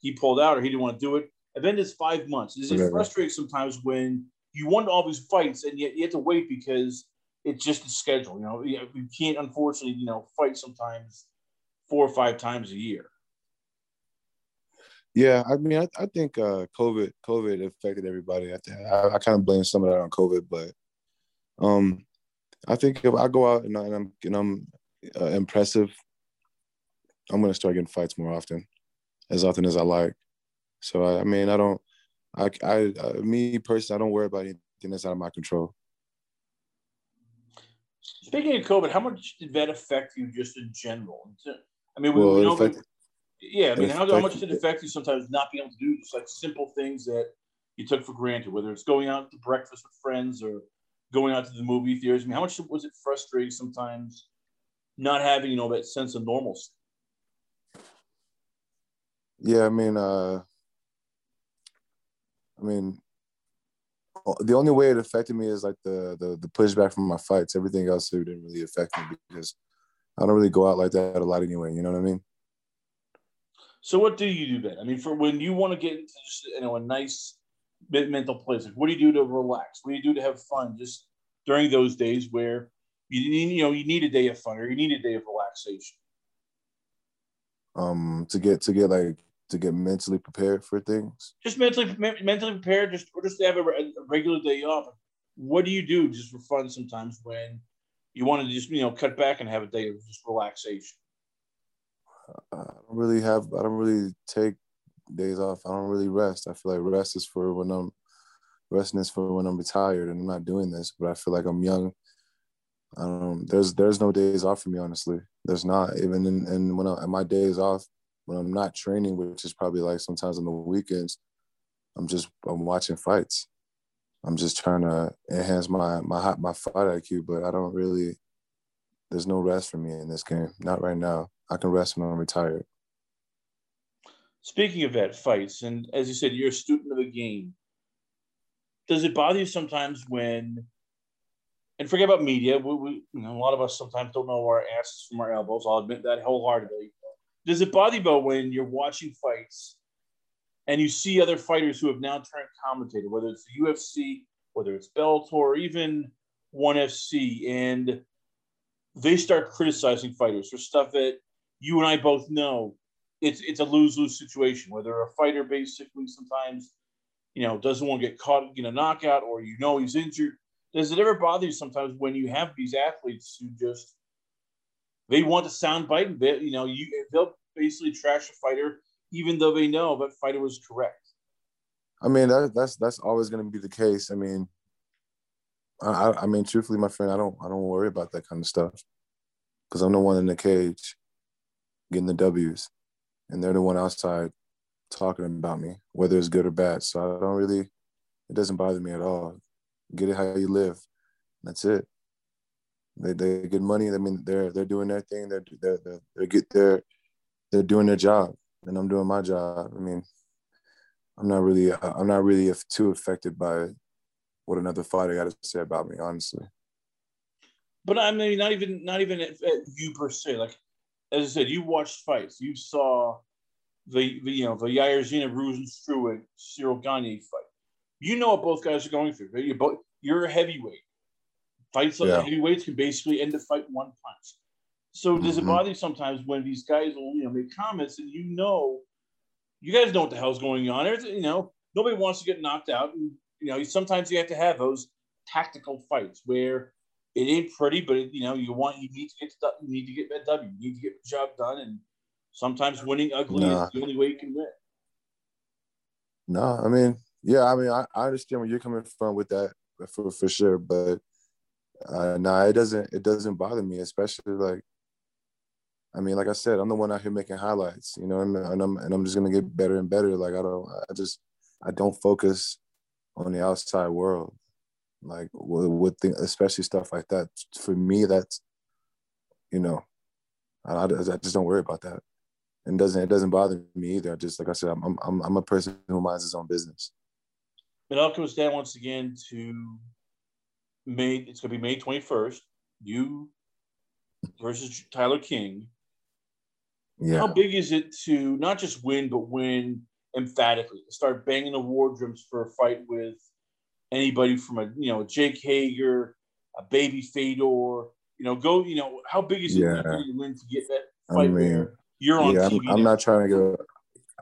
he pulled out or he didn't want to do it. And then it's five months. Is it frustrating sometimes when you want all these fights and yet you have to wait because it's just the schedule? You know, you you can't unfortunately, you know, fight sometimes four or five times a year. Yeah, I mean, I, I think uh, COVID COVID affected everybody. I, I, I kind of blame some of that on COVID, but um, I think if I go out and, I, and I'm and I'm uh, impressive, I'm gonna start getting fights more often, as often as I like. So I, I mean, I don't, I, I, I, me personally, I don't worry about anything that's out of my control. Speaking of COVID, how much did that affect you just in general? I mean, we, Well, we it know, affected- yeah. I mean, how, how much did it affect you sometimes not being able to do just like simple things that you took for granted, whether it's going out to breakfast with friends or going out to the movie theaters? I mean, how much was it frustrating sometimes not having, you know, that sense of normalcy? Yeah, I mean, uh, I mean, the only way it affected me is like the the, the pushback from my fights. Everything else it didn't really affect me because I don't really go out like that a lot anyway. You know what I mean? So what do you do then? I mean, for when you want to get into just you know a nice mental place, like what do you do to relax? What do you do to have fun? Just during those days where you need, you know, you need a day of fun or you need a day of relaxation. Um, to get to get like to get mentally prepared for things. Just mentally mentally prepared, just or just to have a, a regular day off. What do you do just for fun sometimes when you want to just you know cut back and have a day of just relaxation? I don't really have. I don't really take days off. I don't really rest. I feel like rest is for when I'm resting is for when I'm retired and I'm not doing this. But I feel like I'm young. Um, there's there's no days off for me, honestly. There's not even in, in when I, my days off when I'm not training, which is probably like sometimes on the weekends. I'm just I'm watching fights. I'm just trying to enhance my my hot my fight IQ, but I don't really. There's no rest for me in this game. Not right now. I can rest when I'm retired. Speaking of that, fights, and as you said, you're a student of the game. Does it bother you sometimes when, and forget about media, we, we you know, a lot of us sometimes don't know our asses from our elbows. I'll admit that wholeheartedly. Does it bother you though when you're watching fights and you see other fighters who have now turned commentator, whether it's the UFC, whether it's Bellator, or even ONE FC, and they start criticizing fighters for stuff that you and I both know it's it's a lose lose situation. Whether a fighter basically sometimes, you know, doesn't want to get caught in a knockout, or you know he's injured. Does it ever bother you sometimes when you have these athletes who just they want to sound bite? They, you know, you they'll basically trash a fighter even though they know that fighter was correct. I mean, that, that's that's always going to be the case. I mean, I, I mean, truthfully, my friend, I don't I don't worry about that kind of stuff because I'm the one in the cage getting the W's, and they're the one outside talking about me, whether it's good or bad. So I don't really, it doesn't bother me at all. Get it how you live. That's it. They they get money. I mean, they're they're doing their thing. They're they're they're, they get their they're doing their job, and I'm doing my job. I mean, I'm not really I'm not really too affected by what another fighter got to say about me, honestly. But I mean, not even not even at, at you per se. Like as I said, you watched fights. You saw the, the you know the Yair Zina Jairzinho Rozenstruik Ciryl Gane fight. You know what both guys are going through. You're both you're a heavyweight. Fights like yeah. heavyweights can basically end the fight one punch. So does mm-hmm. it bother you sometimes when these guys will you know make comments and you know you guys know what the hell's going on? There's, you know nobody wants to get knocked out, and you know sometimes you have to have those tactical fights where it ain't pretty, but it, you know you want you need to get to, you need to get that W, you need to get the job done, and sometimes winning ugly nah. is the only way you can win. No, I mean, yeah, I mean, I, I understand where you're coming from with that for for sure, but uh, nah, it doesn't it doesn't bother me, especially like. I mean, like I said, I'm the one out here making highlights, you know, and, and I'm and I'm just gonna get better and better. Like I don't, I just, I don't focus on the outside world like with, the, especially stuff like that. For me that's you know I, I just don't worry about that. And doesn't it doesn't bother me either. Just like i said i'm i'm, I'm a person who minds his own business. It all comes down once again to may it's going to be may 21st you versus tyler king. Yeah. how big is it to not just win but win emphatically? To start banging the war drums for a fight with anybody from a you know Jake Hager, a baby Fedor. You know, go. You know, how big is it yeah. to win to get that fight? I mean, you're on. Yeah, I'm, I'm not trying to get.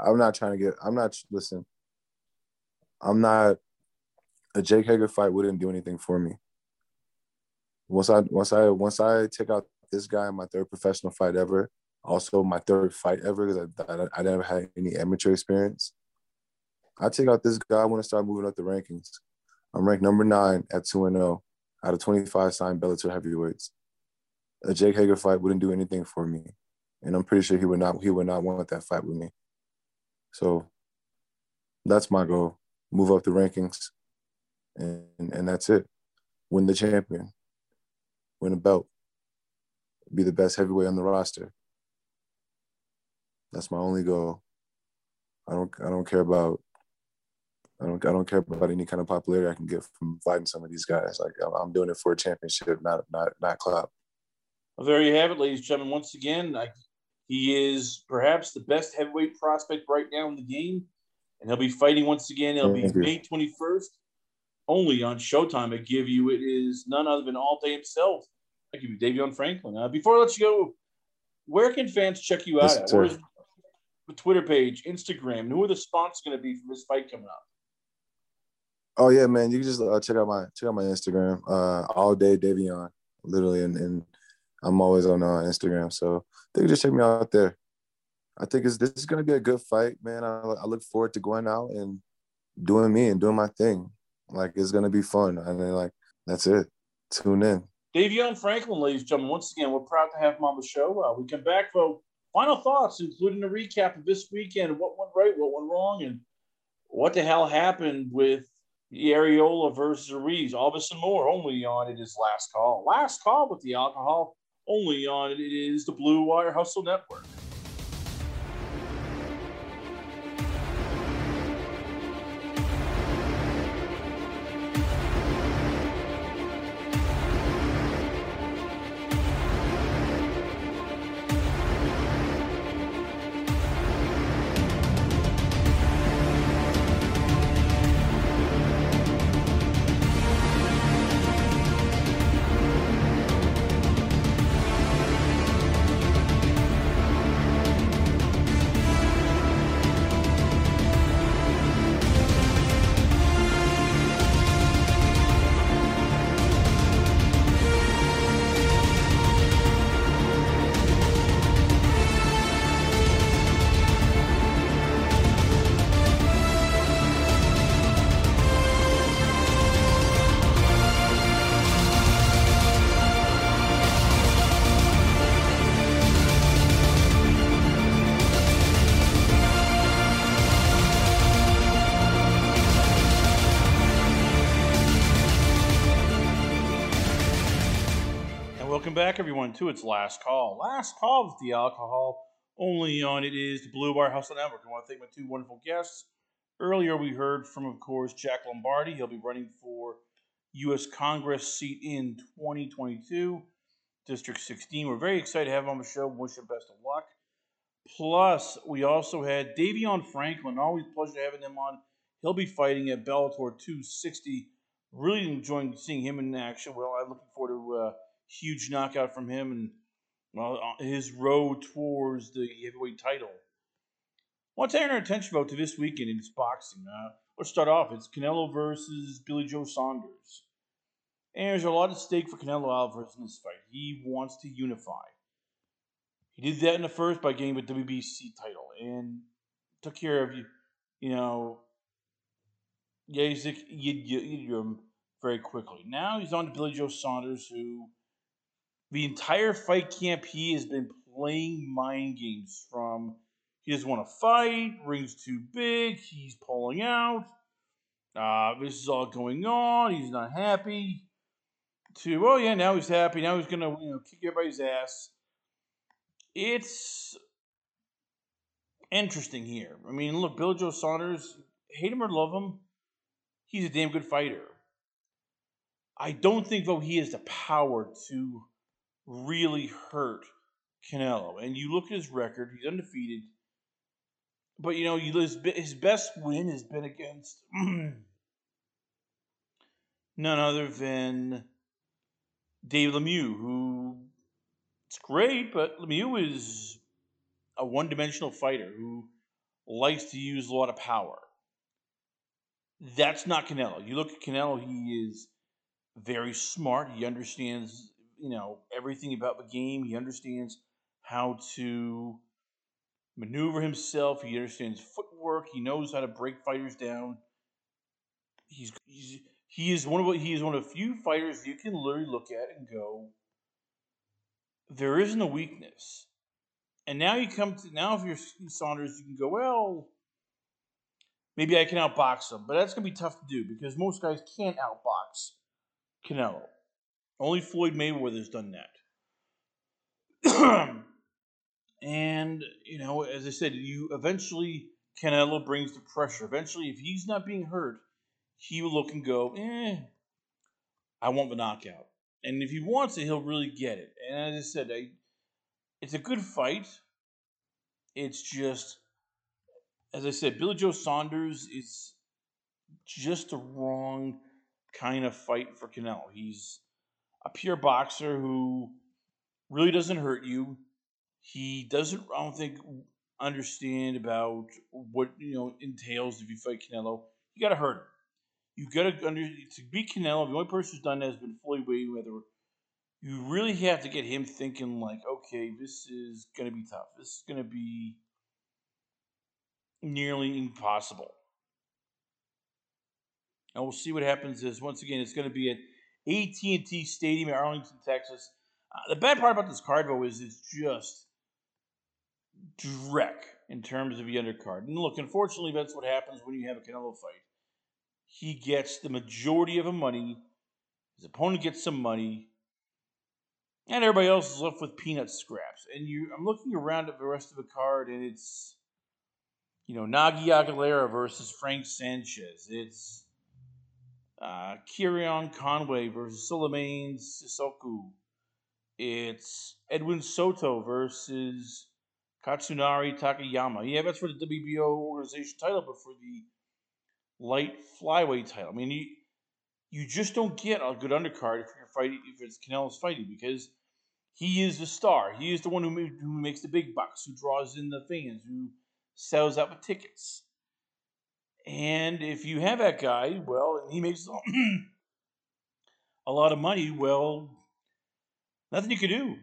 I'm not trying to get. I'm not. Listen, I'm not. A Jake Hager fight wouldn't do anything for me. Once I once I once I take out this guy in my third professional fight ever, also my third fight ever because I, I, I never had any amateur experience. I take out this guy. I want to start moving up the rankings. I'm ranked number nine at 2 0 out of 25 signed Bellator heavyweights. A Jake Hager fight wouldn't do anything for me. And I'm pretty sure he would not he would not want that fight with me. So that's my goal. Move up the rankings. And and that's it. Win the champion. Win a belt. Be the best heavyweight on the roster. That's my only goal. I don't I don't care about I don't I don't care about any kind of popularity I can get from fighting some of these guys. Like I'm, doing it for a championship, not not not clout. Well, there you have it, ladies and gentlemen. Once again, I, he is perhaps the best heavyweight prospect right now in the game, and he'll be fighting once again. It'll be you. May 21st, only on Showtime. I give you it is none other than All Day himself. I give you Davion Franklin. Uh, before I let you go, where can fans check you out Yes, at? Where's the Twitter page, Instagram? And who are the sponsors going to be for this fight coming up? Oh yeah, man. You can just uh, check out my check out my Instagram. Uh, all day Davion, literally, and, and I'm always on uh, Instagram. So they can just check me out there. I think it's, this is gonna be a good fight, man. I, I look forward to going out and doing me and doing my thing. Like it's gonna be fun, and then like that's it. Tune in. Davion Franklin, ladies and gentlemen. Once again, we're proud to have him on the show. Uh, we come back for final thoughts, including a recap of this weekend, what went right, what went wrong, and what the hell happened with Arreola versus Ruiz. And more only on It Is Last Call. Last Call with the alcohol, only on It Is the Blue Wire Hustle Network. Back, everyone, to its last call. Last call with the alcohol, only on it is the Blue Bar Hustle Network. I want to thank my two wonderful guests. Earlier, we heard from, of course, Jack Lombardi. He'll be running for U.S. Congress seat in 2022, District 16. We're very excited to have him on the show. Wish him best of luck. Plus, we also had Davion Franklin. Always pleasure having him on. He'll be fighting at Bellator 260. Really enjoying seeing him in action. Well, I'm looking forward to a huge knockout from him and well, uh, his road towards the heavyweight title. I want to turn our attention about to this weekend in boxing. Uh, let's start off. It's Canelo versus Billy Joe Saunders. And there's a lot at stake for Canelo Alvarez in this fight. He wants to unify. He did that in the first by getting the WBC title and took care of you, you know, Yazik Yildirim very quickly. Now he's on to Billy Joe Saunders, who the entire fight camp he has been playing mind games from he doesn't want to fight, ring's too big, he's pulling out. Uh, this is all going on. He's not happy. To oh yeah, now he's happy. Now he's gonna you know kick everybody's ass. It's interesting here. I mean, look, Bill Joe Saunders, hate him or love him, he's a damn good fighter. I don't think though he has the power to really hurt Canelo. And you look at his record; he's undefeated. But you know, his, his best win has been against none other than Dave Lemieux, who it's great, but Lemieux is a one-dimensional fighter who likes to use a lot of power. That's not Canelo. You look at Canelo; he is very smart. He understands, you know, everything about the game. He understands how to maneuver himself. He understands footwork. He knows how to break fighters down. He's, he's he is one of what he is one of the few fighters you can literally look at and go, there isn't a weakness. And now you come to now if you're Saunders, you can go well. Maybe I can outbox him, but that's gonna be tough to do because most guys can't outbox Canelo. Only Floyd Mayweather's done that. and you know, as I said, you eventually Canelo brings the pressure. Eventually, if he's not being hurt, he will look and go, eh, I want the knockout. And if he wants it, he'll really get it. And as I said, I, it's a good fight. It's just, as I said, Billy Joe Saunders is just the wrong kind of fight for Canelo. He's a pure boxer who really doesn't hurt you. He doesn't, I don't think, understand about what you know entails if you fight Canelo. You got to hurt him. You got to under to beat Canelo. The only person who's done that has been Floyd Mayweather. You really have to get him thinking like, okay, this is to be tough. This is to be nearly impossible. And we'll see what happens. Is once again, it's going to be at AT&T Stadium in Arlington, Texas. Uh, the bad part about this card, though, is it's just dreck in terms of the undercard. And look, unfortunately, that's what happens when you have a Canelo fight. He gets the majority of the money. His opponent gets some money, and everybody else is left with peanut scraps. And you, I'm looking around at the rest of the card, and it's, you know, Nagy Aguilera versus Frank Sanchez. It's uh, Conway versus Souleymane Cissokho. It's Elwin Soto versus Katsunari Takayama. Yeah, that's for the WBO organization title, but for the light flyweight title. I mean, you, you just don't get a good undercard if you're fighting if it's Canelo's fighting because he is the star. He is the one who, who makes the big bucks, who draws in the fans, who sells out the tickets. And if you have that guy, well, and he makes a lot of money, well, nothing you can do.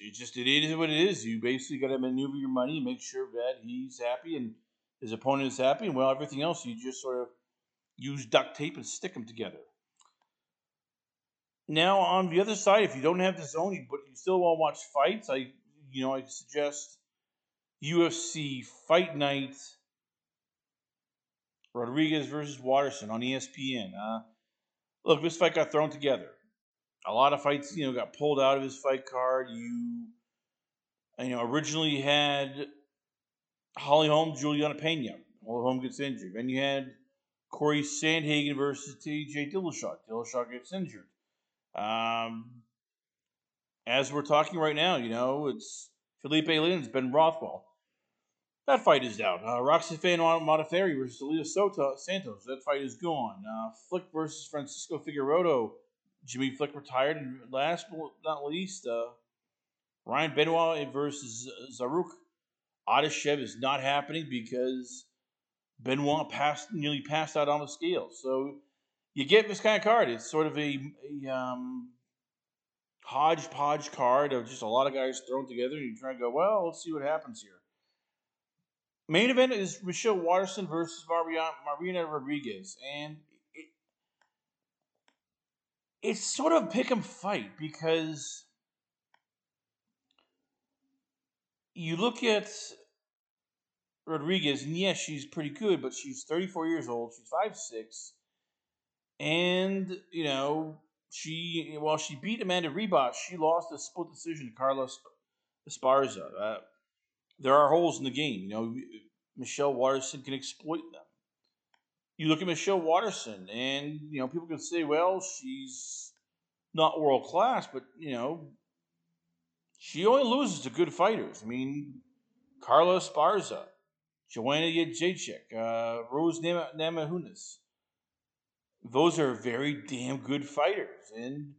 It just it is what it is. You basically got to maneuver your money, make sure that he's happy and his opponent is happy, and well, everything else you just sort of use duct tape and stick them together. Now, on the other side, if you don't have the zone, but you still want to watch fights, I you know I suggest UFC Fight Night Rodriguez versus Waterson on ESPN. Uh, look, this fight got thrown together. A lot of fights, you know, got pulled out of his fight card. You, you know, originally had Holly Holm, Juliana Pena. Holly Holm gets injured. Then you had Corey Sandhagen versus TJ Dillashaw. Dillashaw gets injured. Um, as we're talking right now, you know, it's Philipe Lins, Ben Rothwell. That fight is out. Uh, Roxanne Modafferi versus Aliyah Soto, Santos. That fight is gone. Uh, Flick versus Francisco Figueroa. Jimmy Flick retired. And last but not least, uh, Ryan Benoit versus Zarrukh Adashev is not happening because Benoit passed nearly passed out on the scale. So you get this kind of card. It's sort of a, a um, hodgepodge card of just a lot of guys thrown together, and you try to go, well, let's see what happens here. Main event is Michelle Waterson versus Marina Rodriguez, and it, it's sort of a pick 'em fight because you look at Rodriguez, and yes, she's pretty good, but she's 34 years old. She's five six, and you know she while she beat Amanda Ribas, she lost a split decision to Carla Esparza. Uh, there are holes in the game. You know, Michelle Waterson can exploit them. You look at Michelle Waterson, and you know people can say, "Well, she's not world class," but you know, she only loses to good fighters. I mean, Carla Esparza, Joanna Jacek, uh, Rose Namajunas. Those are very damn good fighters, and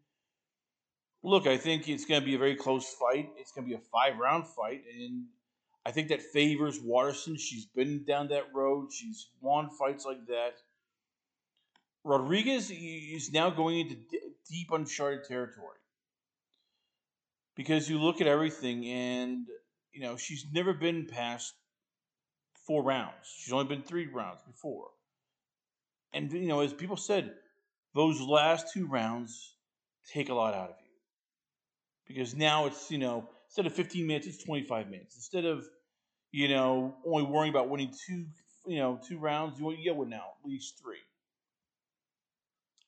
look, I think it's going to be a very close fight. It's going to be a five round fight, and I think that favors Waterson. She's been down that road. She's won fights like that. Rodriguez is now going into deep uncharted territory because you look at everything and you know she's never been past four rounds. She's only been three rounds before, and you know as people said, those last two rounds take a lot out of you because now it's you know instead of 15 minutes, it's 25 minutes. Instead of you know, only worrying about winning two, you know, two rounds. You want to win now at least three,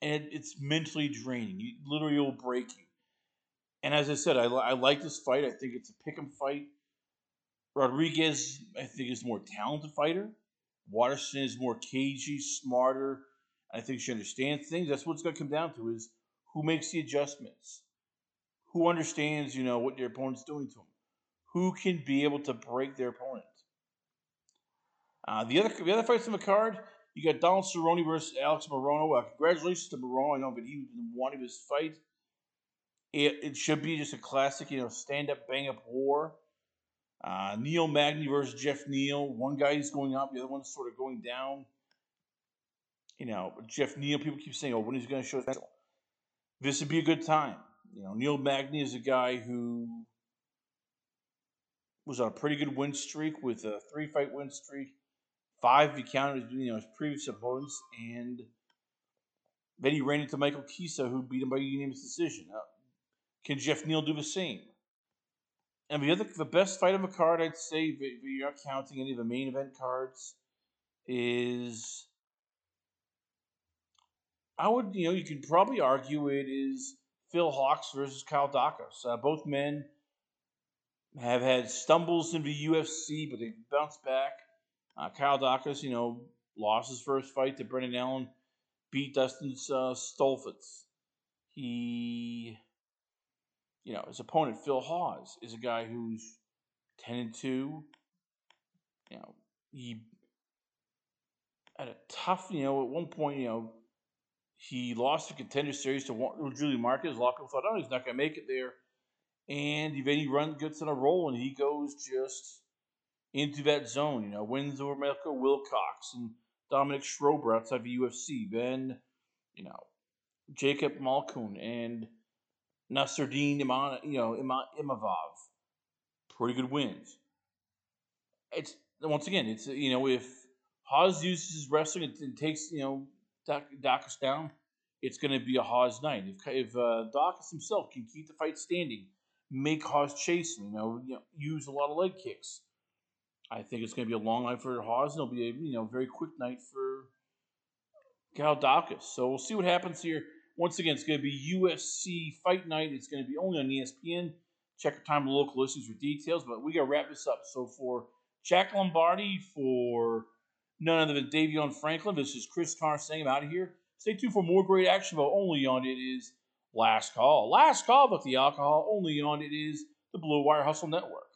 and it's mentally draining. You literally will break you. And as I said, I, I like this fight. I think it's a pick 'em fight. Rodriguez, I think, is more talented fighter. Waterson is more cagey, smarter. I think she understands things. That's what it's going to come down to: is who makes the adjustments, who understands, you know, what your opponent's doing to them, who can be able to break their opponent. Uh, the other the other fights on the card, you got Donald Cerrone versus Alex Morono. Congratulations to Morono. I know that he wanted his fight. It, it should be just a classic, you know, stand up, bang up war. Uh, Neil Magny versus Jeff Neal. One guy is going up, the other one's sort of going down. You know, Jeff Neal, people keep saying, oh, when he's going to show special. This would be a good time. You know, Neil Magny is a guy who was on a pretty good win streak with a three fight win streak. Five, you counted you know, his previous opponents, and then he ran into Michael Chiesa, who beat him by unanimous decision. Can Jeff Neal do the same? And the other, the best fight of a card, I'd say, if you're not counting any of the main event cards, is I would, you know, you could probably argue it is Phil Hawes versus Kyle Daukaus. Uh, both men have had stumbles in the UFC, but they've bounced back. Uh, Kyle Daukaus, you know, lost his first fight to Brendan Allen, beat Dustin uh, Stoltzfus. He, you know, his opponent Phil Hawes is a guy who's ten and two. You know, he had a tough, you know, at one point, you know, he lost the contender series to Julian Marquez. A lot of people thought, oh, he's not going to make it there. And then he runs, gets on a roll, and he goes just into that zone. You know, wins over Mirko Wilcox and Dominic Schrober outside the UFC. Then, you know, Jacob Malkoun and Nasruddin Iman, you know, Imavov. Pretty good wins. It's once again, it's you know, if Hawes uses his wrestling and, takes you know Daukaus down, it's going to be a Hawes night. If if uh, himself can keep the fight standing, make cause chasing. you know, you know, use a lot of leg kicks, I think it's going to be a long night for Hawes, and it'll be a you know very quick night for Kyle Daukaus. So we'll see what happens here. Once again, it's going to be UFC Fight Night. It's going to be only on ESPN. Check your time local listings for details. But we got to wrap this up. So for Jack Lombardi, for none other than Davion Franklin, this is Chris Carr saying I'm out of here. Stay tuned for more great action, but only on it is Last Call. Last Call with the alcohol, only on it is the Blue Wire Hustle Network.